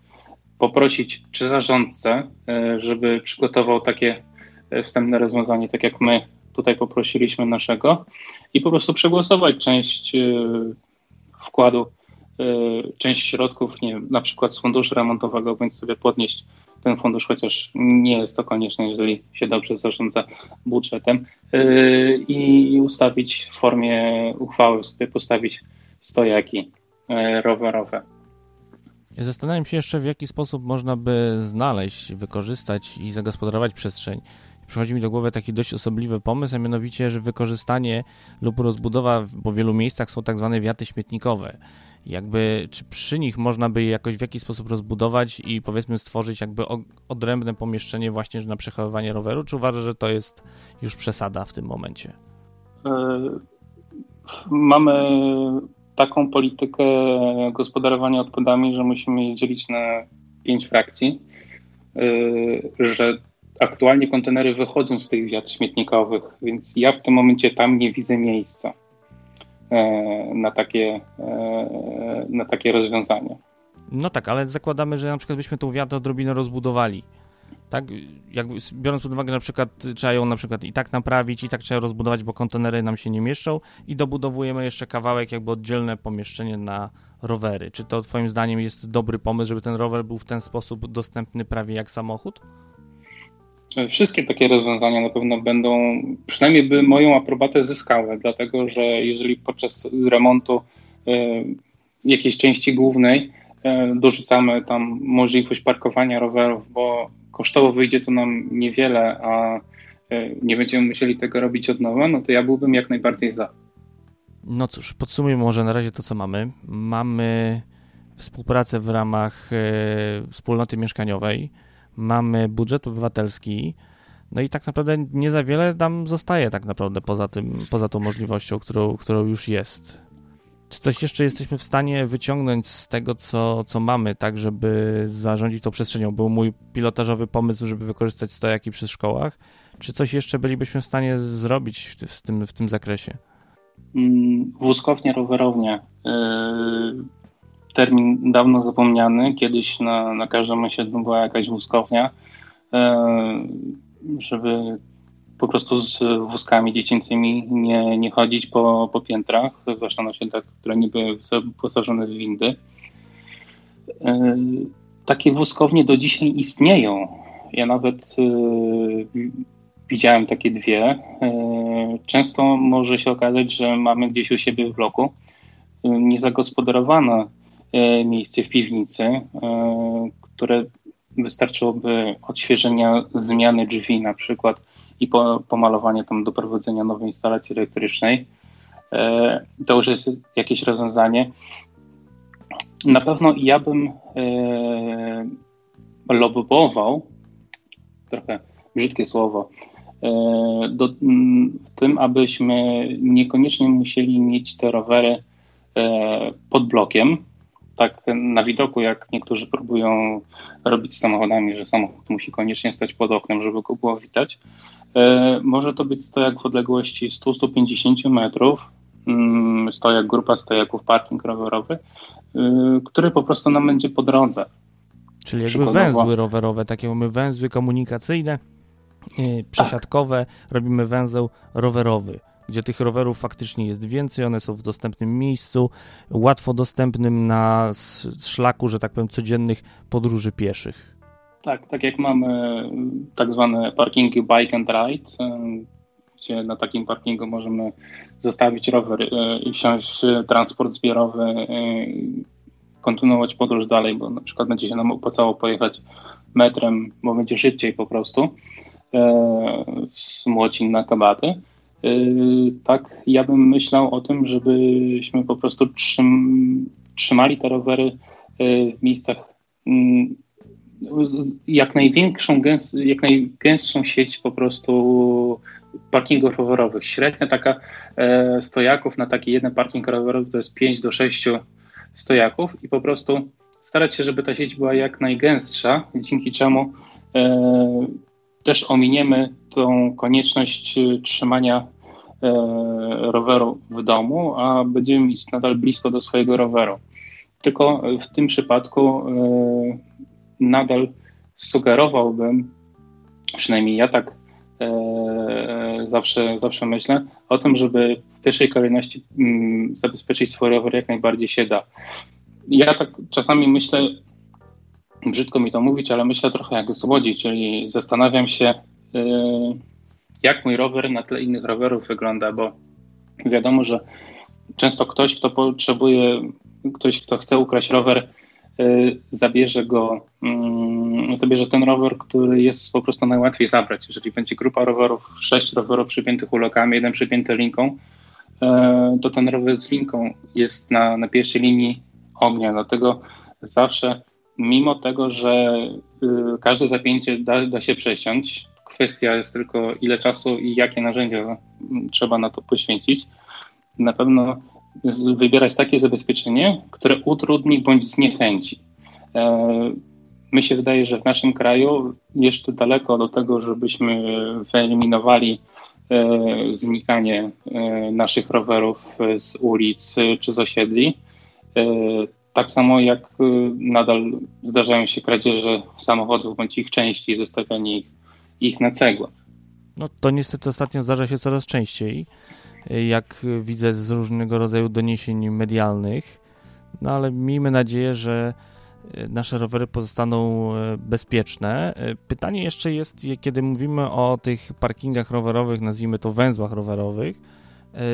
Speaker 2: poprosić czy zarządcę, żeby przygotował takie wstępne rozwiązanie, tak jak my tutaj poprosiliśmy naszego, i po prostu przegłosować część wkładu, część środków, nie na przykład z funduszu remontowego, bądź sobie podnieść ten fundusz, chociaż nie jest to konieczne, jeżeli się dobrze zarządza budżetem, i ustawić w formie uchwały, sobie postawić stojaki yy, rowerowe.
Speaker 1: Zastanawiam się jeszcze, w jaki sposób można by znaleźć, wykorzystać i zagospodarować przestrzeń. Przychodzi mi do głowy taki dość osobliwy pomysł, a mianowicie, że wykorzystanie lub rozbudowa, bo w wielu miejscach są tak zwane wiaty śmietnikowe jakby, czy przy nich można by je jakoś w jakiś sposób rozbudować i powiedzmy stworzyć jakby odrębne pomieszczenie właśnie na przechowywanie roweru, czy uważasz, że to jest już przesada w tym momencie? E,
Speaker 2: mamy taką politykę gospodarowania odpadami, że musimy je dzielić na pięć frakcji, e, że aktualnie kontenery wychodzą z tych wiat śmietnikowych, więc ja w tym momencie tam nie widzę miejsca. E, na takie, e, na takie rozwiązanie.
Speaker 1: No tak, ale zakładamy, że na przykład byśmy tą wiatę odrobinę rozbudowali. Tak, biorąc pod uwagę, że na przykład trzeba ją na przykład i tak naprawić, i tak trzeba rozbudować, bo kontenery nam się nie mieszczą i dobudowujemy jeszcze kawałek, jakby oddzielne pomieszczenie na rowery. Czy to twoim zdaniem jest dobry pomysł, żeby ten rower był w ten sposób dostępny prawie jak samochód?
Speaker 2: Wszystkie takie rozwiązania na pewno będą, przynajmniej by moją aprobatę zyskały, dlatego że jeżeli podczas remontu y, jakiejś części głównej y, dorzucamy tam możliwość parkowania rowerów, bo kosztowo wyjdzie to nam niewiele, a y, nie będziemy musieli tego robić od nowa, no to ja byłbym jak najbardziej za.
Speaker 1: No cóż, podsumujmy może na razie to, co mamy. Mamy współpracę w ramach wspólnoty mieszkaniowej mamy budżet obywatelski, no i tak naprawdę nie za wiele nam zostaje tak naprawdę poza tym, poza tą możliwością, którą, którą już jest. Czy coś jeszcze jesteśmy w stanie wyciągnąć z tego, co, co mamy, tak żeby zarządzić tą przestrzenią? Był mój pilotażowy pomysł, żeby wykorzystać stojaki przy szkołach. Czy coś jeszcze bylibyśmy w stanie zrobić w, w tym, w tym zakresie?
Speaker 2: Mm, wózkownia, rowerownia. Yy, termin dawno zapomniany. Kiedyś na, na każdym osiedlu była jakaś wózkownia, e, żeby po prostu z wózkami dziecięcymi nie, nie chodzić po, po piętrach, zwłaszcza na osiedlach, które nie były wyposażone w windy. E, takie wózkownie do dzisiaj istnieją. Ja nawet e, widziałem takie dwie. Często może się okazać, że mamy gdzieś u siebie w bloku niezagospodarowane E, miejsce w piwnicy, e, które wystarczyłoby odświeżenia zmiany drzwi na przykład i po, pomalowanie tam doprowadzenia nowej instalacji elektrycznej. E, to już jest jakieś rozwiązanie. Na pewno ja bym lobbował, trochę brzydkie słowo, do, w tym, abyśmy niekoniecznie musieli mieć te rowery pod blokiem, tak na widoku, jak niektórzy próbują robić z samochodami, że samochód musi koniecznie stać pod oknem, żeby go było widać. E, może to być stojak w odległości 100-150 metrów, mm, stojak, grupa stojaków, parking rowerowy, e, który po prostu nam będzie po drodze.
Speaker 1: Czyli jakby węzły rowerowe, takie mamy węzły komunikacyjne, e, przesiadkowe, tak. robimy węzeł rowerowy gdzie tych rowerów faktycznie jest więcej, one są w dostępnym miejscu, łatwo dostępnym na szlaku, że tak powiem, codziennych podróży pieszych.
Speaker 2: Tak, tak jak mamy tak zwane parkingi bike and ride, gdzie na takim parkingu możemy zostawić rower e, i wsiąść transport zbiorowy, kontynuować podróż dalej, bo na przykład będzie się nam opłacało pojechać metrem, bo będzie szybciej po prostu z Młocin na Kabaty tak, ja bym myślał o tym, żebyśmy po prostu trzym, trzymali te rowery w miejscach mm, jak największą, gęst, jak najgęstszą sieć po prostu parkingów rowerowych. Średnia taka e, stojaków na taki jeden parking rowerowy to jest 5 do 6 stojaków i po prostu starać się, żeby ta sieć była jak najgęstsza, dzięki czemu e, też ominiemy tą konieczność e, trzymania e, roweru w domu, a będziemy mieć nadal blisko do swojego roweru. Tylko w tym przypadku e, nadal sugerowałbym, przynajmniej ja tak e, zawsze, zawsze myślę, o tym, żeby w pierwszej kolejności mm, zabezpieczyć swój rower jak najbardziej się da. Ja tak czasami myślę, brzydko mi to mówić, ale myślę trochę jak z Łodzi, czyli zastanawiam się, e, jak mój rower na tle innych rowerów wygląda, bo wiadomo, że często ktoś, kto potrzebuje, ktoś, kto chce ukraść rower, zabierze go, mm, zabierze ten rower, który jest po prostu najłatwiej zabrać. Jeżeli będzie grupa rowerów, sześć rowerów przypiętych ulokami, jeden przypięty linką, y, to ten rower z linką jest na, na pierwszej linii ognia. Dlatego zawsze, mimo tego, że y, każde zapięcie da, da się przesiąść, kwestia jest tylko ile czasu i jakie narzędzia trzeba na to poświęcić, na pewno wybierać takie zabezpieczenie, które utrudni bądź zniechęci. E, my się wydaje, że w naszym kraju jeszcze daleko do tego, żebyśmy wyeliminowali e, znikanie e, naszych rowerów z ulic czy z osiedli. Tak samo jak nadal zdarzają się kradzieże samochodów bądź ich części, zostawianie ich, ich na cegłach.
Speaker 1: No to niestety ostatnio zdarza się coraz częściej jak widzę z różnego rodzaju doniesień medialnych. No ale miejmy nadzieję, że e, nasze rowery pozostaną e, bezpieczne. E, pytanie jeszcze jest, kiedy mówimy o tych parkingach rowerowych, nazwijmy to węzłach rowerowych,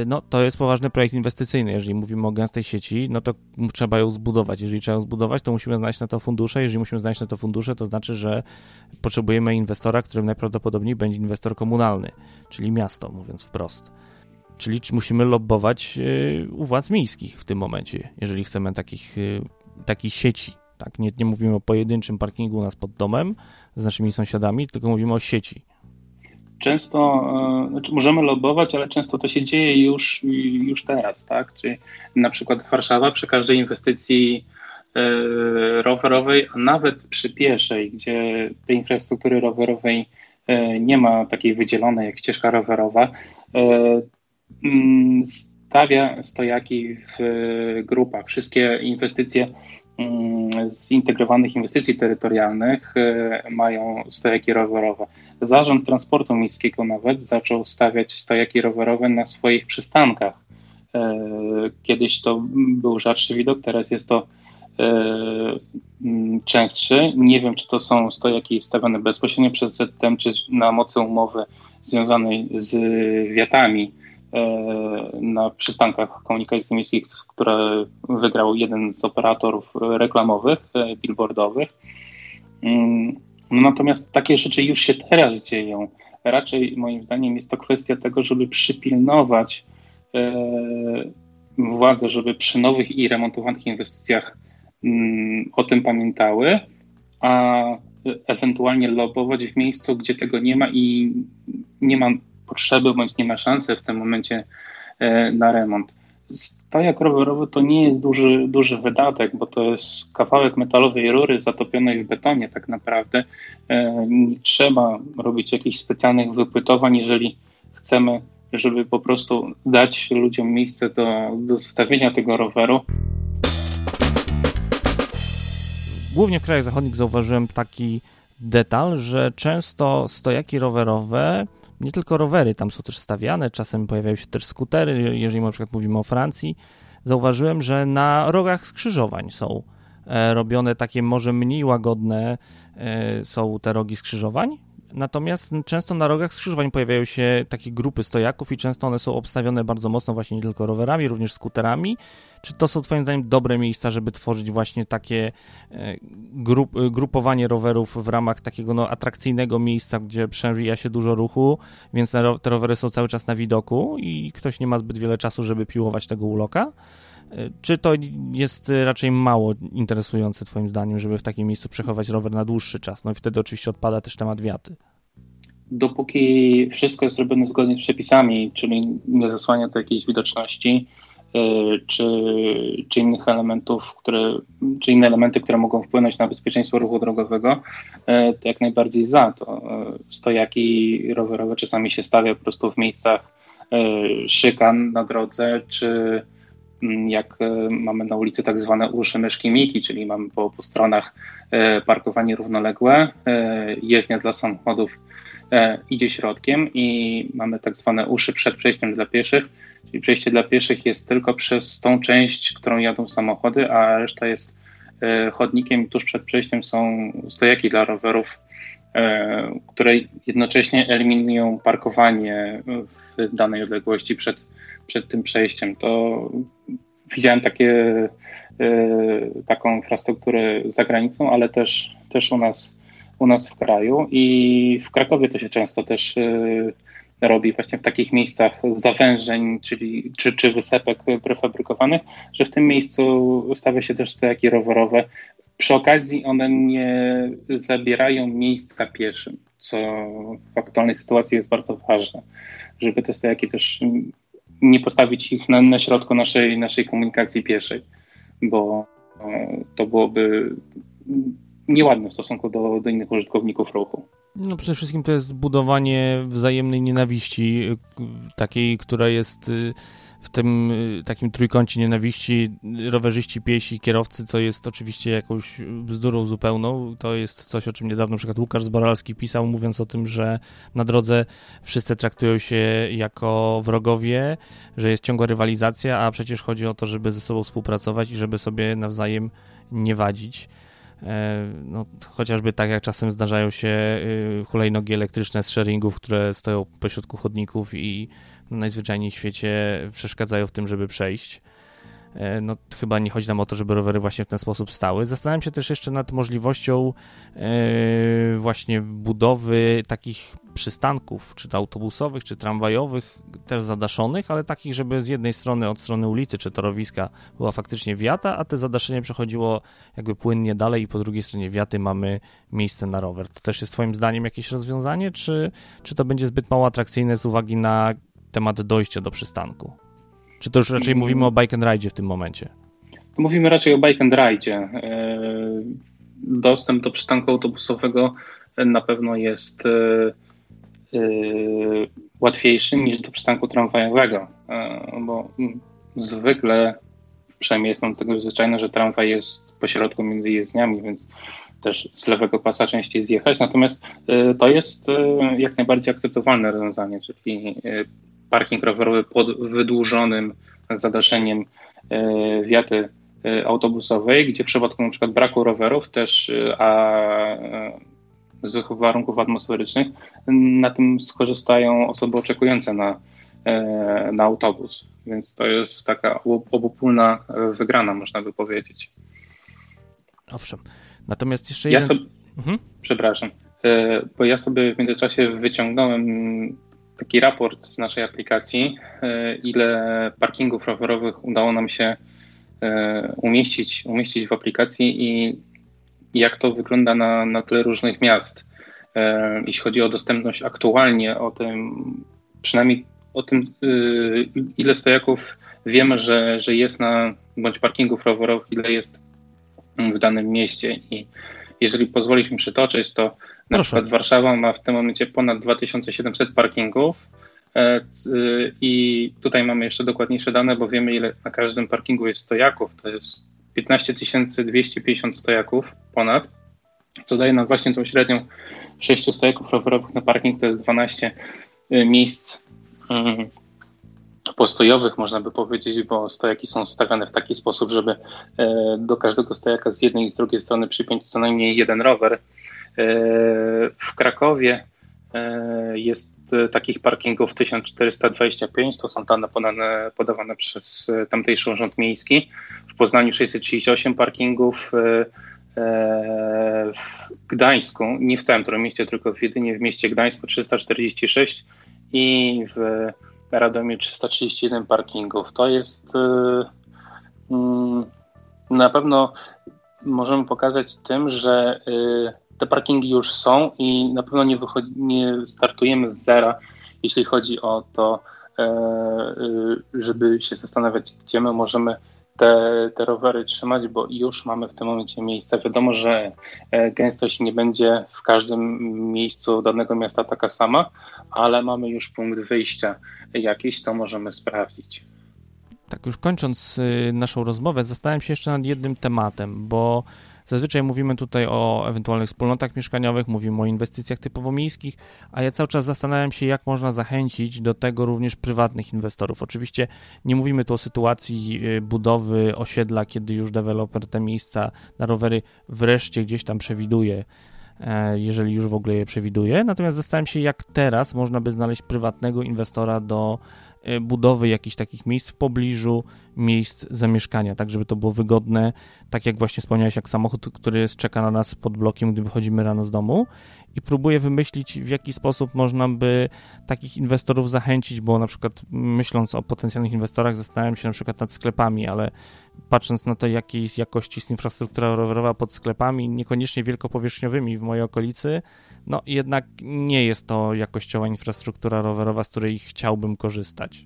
Speaker 1: no to jest poważny projekt inwestycyjny. Jeżeli mówimy o gęstej sieci, no to trzeba ją zbudować. Jeżeli trzeba ją zbudować, to musimy znaleźć na to fundusze. Jeżeli musimy znaleźć na to fundusze, to znaczy, że potrzebujemy inwestora, którym najprawdopodobniej będzie inwestor komunalny, czyli miasto, mówiąc wprost. Czyli musimy lobbować e, u władz miejskich w tym momencie, jeżeli chcemy takich, e, takiej sieci. Tak? Nie, nie mówimy o pojedynczym parkingu u nas pod domem z naszymi sąsiadami, tylko mówimy o sieci.
Speaker 2: Często, e, znaczy możemy lobbować, ale często to się dzieje już, już teraz, tak? Czyli na przykład Warszawa przy każdej inwestycji rowerowej, a nawet przy pieszej, gdzie tej infrastruktury rowerowej nie ma takiej wydzielonej jak ścieżka rowerowa, stawia stojaki w grupach. Wszystkie inwestycje mm, zintegrowanych inwestycji terytorialnych e, mają stojaki rowerowe. Zarząd Transportu Miejskiego nawet zaczął stawiać stojaki rowerowe na swoich przystankach. E, kiedyś to był rzadszy widok, teraz jest to e, mm, częstszy. Nie wiem, czy to są stojaki wstawione bezpośrednio przez ZTM, czy na mocy umowy związanej z wiatami E, na przystankach komunikacji miejskich, które wygrał jeden z operatorów reklamowych, e, billboardowych. Mm, no natomiast takie rzeczy już się teraz dzieją. Raczej moim zdaniem jest to kwestia tego, żeby przypilnować e, władze, żeby przy nowych i remontowanych inwestycjach mm, o tym pamiętały, a ewentualnie lobować w miejscu, gdzie tego nie ma i nie ma potrzeby bądź nie ma szansy w tym momencie e, na remont. Stojak rowerowy to nie jest duży, duży wydatek, bo to jest kawałek metalowej rury zatopionej w betonie tak naprawdę. E, nie trzeba robić jakichś specjalnych wypytowań, jeżeli chcemy, żeby po prostu dać ludziom miejsce do, do zostawienia tego roweru.
Speaker 1: Głównie w krajach zachodnich zauważyłem taki detal, że często stojaki rowerowe nie tylko rowery tam są też stawiane, czasem pojawiają się też skutery, jeżeli na przykład mówimy o Francji. Zauważyłem, że na rogach skrzyżowań są e, robione takie może mniej łagodne e, są te rogi skrzyżowań, Natomiast często na rogach skrzyżowań pojawiają się takie grupy stojaków i często one są obstawione bardzo mocno właśnie nie tylko rowerami, również skuterami. Czy to są Twoim zdaniem dobre miejsca, żeby tworzyć właśnie takie e, grup, grupowanie rowerów w ramach takiego no, atrakcyjnego miejsca, gdzie przewija się dużo ruchu, więc te rowery są cały czas na widoku i ktoś nie ma zbyt wiele czasu, żeby piłować tego uloka? Czy to jest raczej mało interesujące Twoim zdaniem, żeby w takim miejscu przechować rower na dłuższy czas? No i wtedy oczywiście odpada też temat wiaty.
Speaker 2: Dopóki wszystko jest robione zgodnie z przepisami, czyli nie zasłania to jakiejś widoczności, y, czy, czy innych elementów, które, czy inne elementy, które mogą wpłynąć na bezpieczeństwo ruchu drogowego, y, to jak najbardziej za to. Y, stojaki rowerowe czasami się stawia po prostu w miejscach szykan na drodze, czy jak mamy na ulicy tak zwane uszy myszki Miki, czyli mamy po, po stronach parkowanie równoległe, jezdnia dla samochodów idzie środkiem i mamy tak zwane uszy przed przejściem dla pieszych, czyli przejście dla pieszych jest tylko przez tą część, którą jadą samochody, a reszta jest chodnikiem tuż przed przejściem są stojaki dla rowerów E, które jednocześnie eliminują parkowanie w danej odległości przed, przed tym przejściem. To widziałem takie, e, taką infrastrukturę za granicą, ale też, też u, nas, u nas w kraju i w Krakowie to się często też e, robi właśnie w takich miejscach zawężeń, czyli czy, czy wysepek prefabrykowanych, że w tym miejscu stawia się też stojaki rowerowe przy okazji one nie zabierają miejsca pieszym, co w aktualnej sytuacji jest bardzo ważne, żeby te stojaki też nie postawić ich na, na środku naszej, naszej komunikacji pieszej, bo e, to byłoby nieładne w stosunku do, do innych użytkowników ruchu.
Speaker 1: No przede wszystkim to jest budowanie wzajemnej nienawiści, takiej, która jest y, w tym y, takim trójkącie nienawiści rowerzyści, piesi, kierowcy, co jest oczywiście jakąś bzdurą zupełną. To jest coś, o czym niedawno na przykład Łukasz Zboralski pisał, mówiąc o tym, że na drodze wszyscy traktują się jako wrogowie, że jest ciągła rywalizacja, a przecież chodzi o to, żeby ze sobą współpracować i żeby sobie nawzajem nie wadzić. E, no, chociażby tak jak czasem zdarzają się y, hulajnogi elektryczne z sharingów, które stoją pośrodku chodników i najzwyczajniej w świecie przeszkadzają w tym, żeby przejść. E, no, chyba nie chodzi nam o to, żeby rowery właśnie w ten sposób stały. Zastanawiam się też jeszcze nad możliwością yy, właśnie budowy takich przystanków, czy to autobusowych, czy tramwajowych, też zadaszonych, ale takich, żeby z jednej strony od strony ulicy czy torowiska była faktycznie wiata, a te zadaszenie przechodziło jakby płynnie dalej i po drugiej stronie wiaty mamy miejsce na rower. To też jest twoim zdaniem jakieś rozwiązanie, czy, czy to będzie zbyt mało atrakcyjne z uwagi na temat dojścia do przystanku? Czy to już raczej mm. mówimy o bike and ride w tym momencie?
Speaker 2: Mówimy raczej o bike and ride. E, dostęp do przystanku autobusowego na pewno jest e, e, łatwiejszy niż do przystanku tramwajowego, bo zwykle, przynajmniej jestem tego zwyczajny, że tramwaj jest pośrodku między jezdniami, więc też z lewego pasa częściej zjechać, natomiast to jest jak najbardziej akceptowalne rozwiązanie, czyli parking rowerowy pod wydłużonym zadaszeniem e, wiaty e, autobusowej, gdzie w przypadku na przykład braku rowerów też, e, a złych warunków atmosferycznych, na tym skorzystają osoby oczekujące na, na autobus. Więc to jest taka obopólna wygrana, można by powiedzieć.
Speaker 1: Owszem. Natomiast jeszcze
Speaker 2: ja Sobie, mhm. Przepraszam, bo ja sobie w międzyczasie wyciągnąłem taki raport z naszej aplikacji, e, ile parkingów rowerowych udało nam się e, umieścić, umieścić w aplikacji i jak to wygląda na, na tle różnych miast. E, jeśli chodzi o dostępność aktualnie, o tym, przynajmniej o tym, ile stojaków wiemy, że, że jest na bądź parkingów rowerowych, ile jest w danym mieście. I jeżeli pozwolisz mi przytoczyć, to na Proszę. przykład Warszawa ma w tym momencie ponad 2700 parkingów. E, I tutaj mamy jeszcze dokładniejsze dane, bo wiemy, ile na każdym parkingu jest stojaków. To jest 15 250 stojaków ponad, co daje nam właśnie tą średnią 6 stojaków rowerowych na parking. To jest 12 e, miejsc mm, postojowych, można by powiedzieć, bo stojaki są stawiane w taki sposób, żeby e, do każdego stojaka z jednej i z drugiej strony przypiąć co najmniej jeden rower. E, w Krakowie e, jest takich parkingów 1425, to są dane podane, podawane przez tamtejszy urząd miejski. W Poznaniu 638 parkingów, w Gdańsku, nie w całym mieście, tylko jedynie w mieście Gdańsku 346 i w Radomie 331 parkingów. To jest mm, na pewno możemy pokazać tym, że te parkingi już są i na pewno nie, wychodzi, nie startujemy z zera, jeśli chodzi o to, e, y, żeby się zastanawiać, gdzie my możemy te, te rowery trzymać, bo już mamy w tym momencie miejsca. Wiadomo, że e, gęstość nie będzie w każdym miejscu danego miasta taka sama, ale mamy już punkt wyjścia jakiś, to możemy sprawdzić.
Speaker 1: Tak, już kończąc y, naszą rozmowę, zastanawiam się jeszcze nad jednym tematem, bo zazwyczaj mówimy tutaj o ewentualnych wspólnotach mieszkaniowych, mówimy o inwestycjach typowo miejskich, a ja cały czas zastanawiam się, jak można zachęcić do tego również prywatnych inwestorów. Oczywiście nie mówimy tu o sytuacji y, budowy osiedla, kiedy już deweloper te miejsca na rowery wreszcie gdzieś tam przewiduje e, jeżeli już w ogóle je przewiduje. Natomiast zastanawiam się, jak teraz można by znaleźć prywatnego inwestora do budowy jakichś takich miejsc w pobliżu miejsc zamieszkania, tak żeby to było wygodne, tak jak właśnie wspomniałeś, jak samochód, który jest, czeka na nas pod blokiem, gdy wychodzimy rano z domu. I próbuję wymyślić, w jaki sposób można by takich inwestorów zachęcić, bo na przykład myśląc o potencjalnych inwestorach, zastanawiam się na przykład nad sklepami, ale patrząc na to, jakiej jakości jest infrastruktura rowerowa pod sklepami, niekoniecznie wielkopowierzchniowymi w mojej okolicy, no jednak nie jest to jakościowa infrastruktura rowerowa, z której chciałbym korzystać.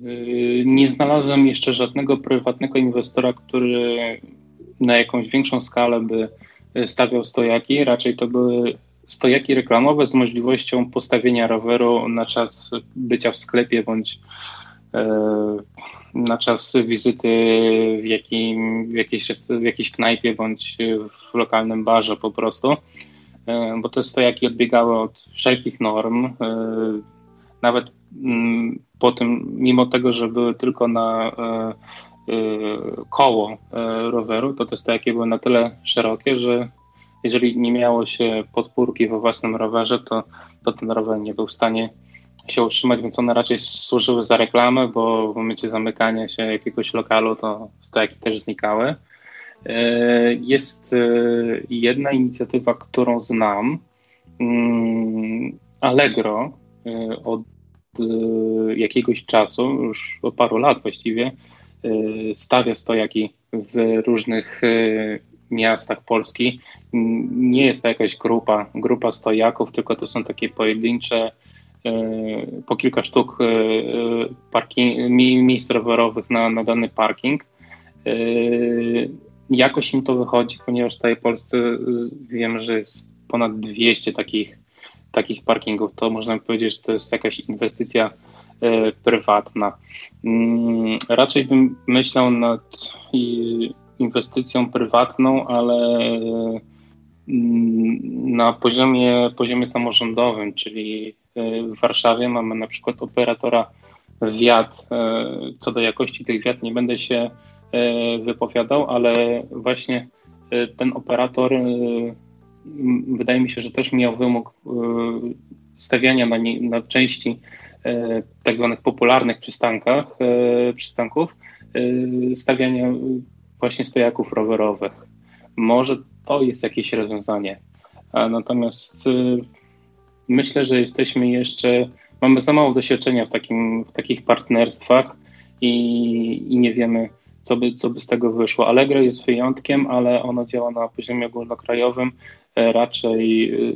Speaker 2: Yy, nie znalazłem jeszcze żadnego prywatnego inwestora, który na jakąś większą skalę by stawiał stojaki. Raczej to były stojaki reklamowe z możliwością postawienia roweru na czas bycia w sklepie bądź e, na czas wizyty w, jakim, w, jakiejś, w jakiejś knajpie bądź w lokalnym barze po prostu. E, bo te stojaki odbiegały od wszelkich norm. E, nawet mm, po tym, mimo tego, że były tylko na e, koło roweru, to te stojaki były na tyle szerokie, że jeżeli nie miało się podpórki we własnym rowerze, to, to ten rower nie był w stanie się utrzymać, więc one raczej służyły za reklamę, bo w momencie zamykania się jakiegoś lokalu to stojaki też znikały. E, jest e, jedna inicjatywa, którą znam. Mm, Allegro e, od jakiegoś czasu, już od paru lat właściwie, stawia stojaki w różnych miastach Polski. Nie jest to jakaś grupa, grupa stojaków, tylko to są takie pojedyncze, po kilka sztuk parking, miejsc rowerowych na, na dany parking jakoś im to wychodzi, ponieważ tutaj w Polsce wiem, że jest ponad 200 takich, takich parkingów. To można powiedzieć, że to jest jakaś inwestycja e, prywatna. Mm, raczej bym myślał nad inwestycją prywatną, ale mm, na poziomie, poziomie samorządowym, czyli e, w Warszawie mamy na przykład operatora wiat. E, co do jakości tych wiat nie będę się wypowiadał, ale właśnie e, ten operator e, wydaje mi się, że też miał wymóg stawiania na, nie, na części tak zwanych popularnych przystankach, przystanków, stawiania właśnie stojaków rowerowych. Może to jest jakieś rozwiązanie. Natomiast myślę, że jesteśmy jeszcze, mamy za mało doświadczenia w, takim, w takich partnerstwach i, i nie wiemy, co by, co by z tego wyszło. Allegro jest wyjątkiem, ale ono działa na poziomie ogólnokrajowym e, raczej e,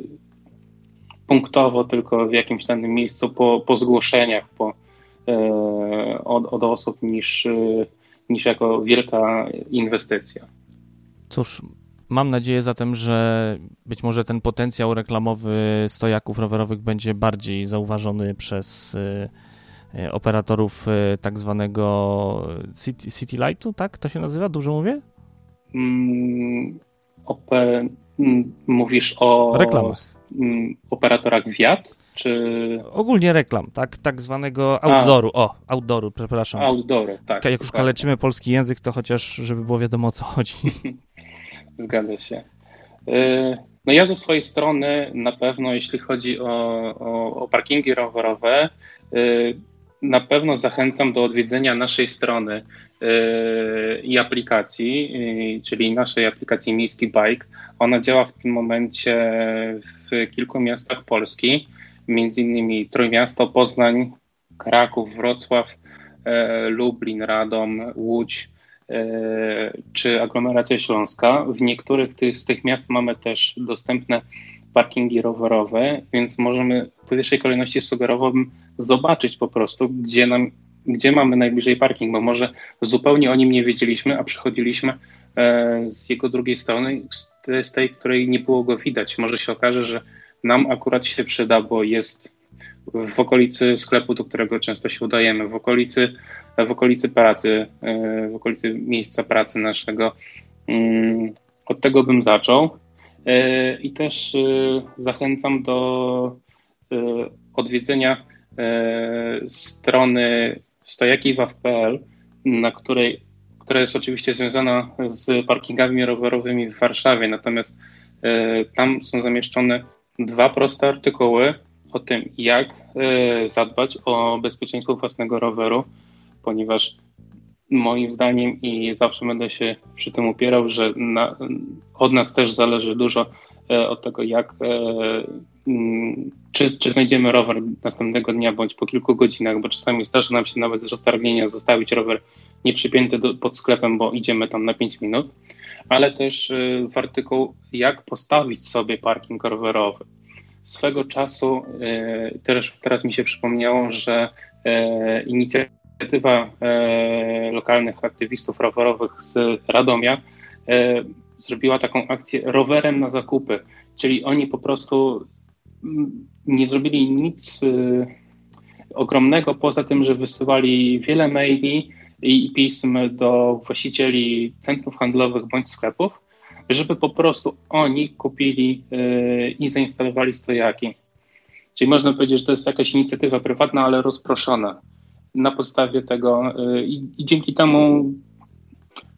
Speaker 2: punktowo, tylko w jakimś danym miejscu po, po zgłoszeniach po, e, od, od osób niż, niż jako wielka inwestycja.
Speaker 1: Cóż, Mam nadzieję zatem, że być może ten potencjał reklamowy stojaków rowerowych będzie bardziej zauważony przez operatorów e, tak zwanego City, City Lightu, tak? To się nazywa? Dużo mówię?
Speaker 2: Mm, oper, mm, mówisz o
Speaker 1: reklamach.
Speaker 2: Mm, operatorach wiat, czy...
Speaker 1: Ogólnie reklam, tak, tak zwanego outdooru. A. O, outdooru, przepraszam.
Speaker 2: Outdooru, tak.
Speaker 1: Jak już kaleczymy polski język, to chociaż, żeby było wiadomo o co chodzi. (laughs) (laughs)
Speaker 2: Zgadza się. E, no ja ze swojej strony na pewno, jeśli chodzi o, o, o parkingi rowerowe, na pewno zachęcam do odwiedzenia naszej strony yy, i aplikacji, yy, czyli naszej aplikacji Miejski Bike. Ona działa w tym momencie w kilku miastach Polski, między innymi Trójmiasto, Poznań, Kraków, Wrocław, yy, Lublin, Radom, Łódź czy aglomeracja śląska. W niektórych z tych miast mamy też dostępne parkingi rowerowe, więc możemy w pierwszej kolejności sugerowałbym zobaczyć po prostu, gdzie, nam, gdzie mamy najbliżej parking, bo może zupełnie o nim nie wiedzieliśmy, a przychodziliśmy e, z jego drugiej strony, z tej, której nie było go widać. Może się okaże, że nam akurat się przyda, bo jest w okolicy sklepu, do którego często się udajemy, w okolicy, w okolicy pracy, w okolicy miejsca pracy naszego. Mm, od tego bym zaczął. I też zachęcam do odwiedzenia strony stojakiwaw.pl, na której która jest oczywiście związana z parkingami rowerowymi w Warszawie. Natomiast e, tam są zamieszczone dwa proste artykuły o tym, jak e, zadbać o bezpieczeństwo własnego roweru, ponieważ moim zdaniem i zawsze będę się przy tym upierał, że na, od nas też zależy dużo e, od tego, jak mm, czy, czy znajdziemy rower następnego dnia bądź po kilku godzinach, bo czasami zdarza nam się nawet z roztargnienia zostawić rower nie przypięty do, pod sklepem, bo idziemy tam na 5 minut, ale też y, w artykuł jak postawić sobie parking rowerowy. Swego czasu y, też teraz mi się przypomniało, że y, inicjatywa lokalnych aktywistów rowerowych z Radomia zrobiła taką akcję rowerem na zakupy, czyli oni po prostu mm, nie zrobili nic ogromnego poza tym, że wysyłali wiele maili i pism do właścicieli centrów handlowych bądź sklepów, żeby po prostu oni kupili i zainstalowali stojaki. Czyli można powiedzieć, że to jest jakaś inicjatywa prywatna, ale rozproszona. Na podstawie tego yy, i dzięki temu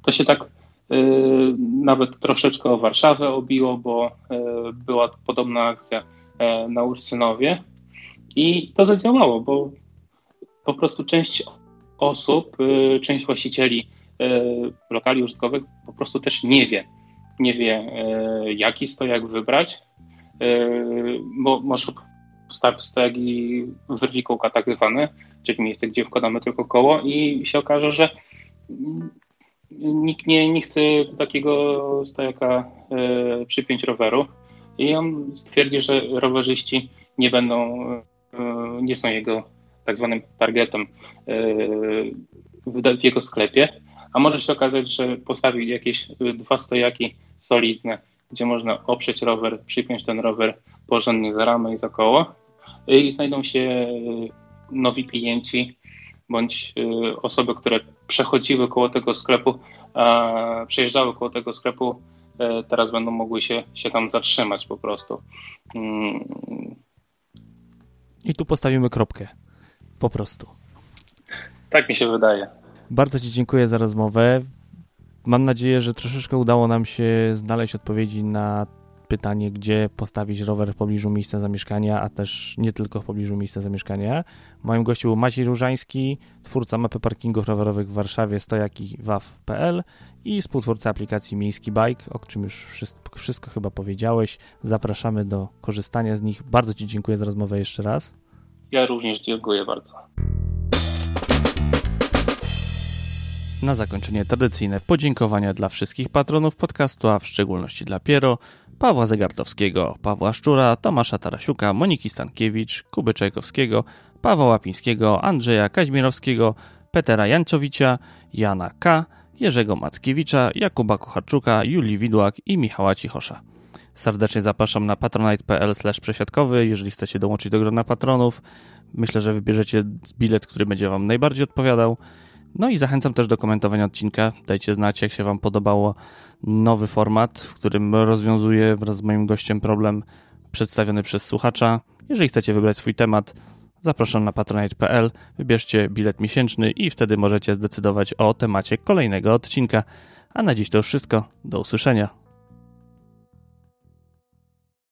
Speaker 2: to się tak yy, nawet troszeczkę o Warszawę obiło, bo była podobna akcja na Ursynowie i to zadziałało, bo po prostu część osób, y, część właścicieli y, lokali użytkowych po prostu też nie wie. Nie wie, y, jaki stojak wybrać, bo może postawić stojak i wyrwi kółka tak zwane, czyli miejsce, gdzie wkładamy tylko koło i się okaże, że nikt nie, nie chce takiego stojaka przypiąć roweru. I on stwierdzi, że rowerzyści nie będą, nie są jego tak zwanym targetem e, w jego sklepie, a może się okazać, że postawi jakieś dwa stojaki solidne, gdzie można oprzeć rower, przypiąć ten rower porządnie za ramę i za koło i znajdą się nowi klienci bądź e, osoby, które przechodziły koło tego sklepu, przejeżdżały koło tego sklepu, teraz będą mogły się, się tam zatrzymać po prostu. Mm.
Speaker 1: I tu postawimy kropkę. Po prostu.
Speaker 2: Tak mi się wydaje.
Speaker 1: Bardzo Ci dziękuję za rozmowę. Mam nadzieję, że troszeczkę udało nam się znaleźć odpowiedzi na pytanie, gdzie postawić rower w pobliżu miejsca zamieszkania, a też nie tylko w pobliżu miejsca zamieszkania. Moim gościem był Maciej Różański, twórca mapy parkingów rowerowych w Warszawie stojaki waw.pl i współtwórca aplikacji Miejski Bike, o czym już wszystko, wszystko chyba powiedziałeś. Zapraszamy do korzystania z nich. Bardzo Ci dziękuję za rozmowę jeszcze raz.
Speaker 2: Ja również dziękuję bardzo.
Speaker 1: Na zakończenie tradycyjne podziękowania dla wszystkich patronów podcastu, a w szczególności dla Piero, Pawła Zegartowskiego, Pawła Szczura, Tomasza Tarasiuka, Moniki Stankiewicz, Kuby Czajkowskiego, Pawła Łapińskiego, Andrzeja Kaźmirowskiego, Petera Jancowicia, Jana K., Jerzego Mackiewicza, Jakuba Kucharczuka, Julii Widłak i Michała Cichosza. Serdecznie zapraszam na patronite.pl przesiadkowy, jeżeli chcecie dołączyć do grona patronów. Myślę, że wybierzecie bilet, który będzie Wam najbardziej odpowiadał. No i zachęcam też do komentowania odcinka. Dajcie znać, jak się Wam podobało nowy format, w którym rozwiązuję wraz z moim gościem problem przedstawiony przez słuchacza. Jeżeli chcecie wybrać swój temat, zapraszam na patronite.pl, wybierzcie bilet miesięczny i wtedy możecie zdecydować o temacie kolejnego odcinka. A na dziś to już wszystko. Do usłyszenia.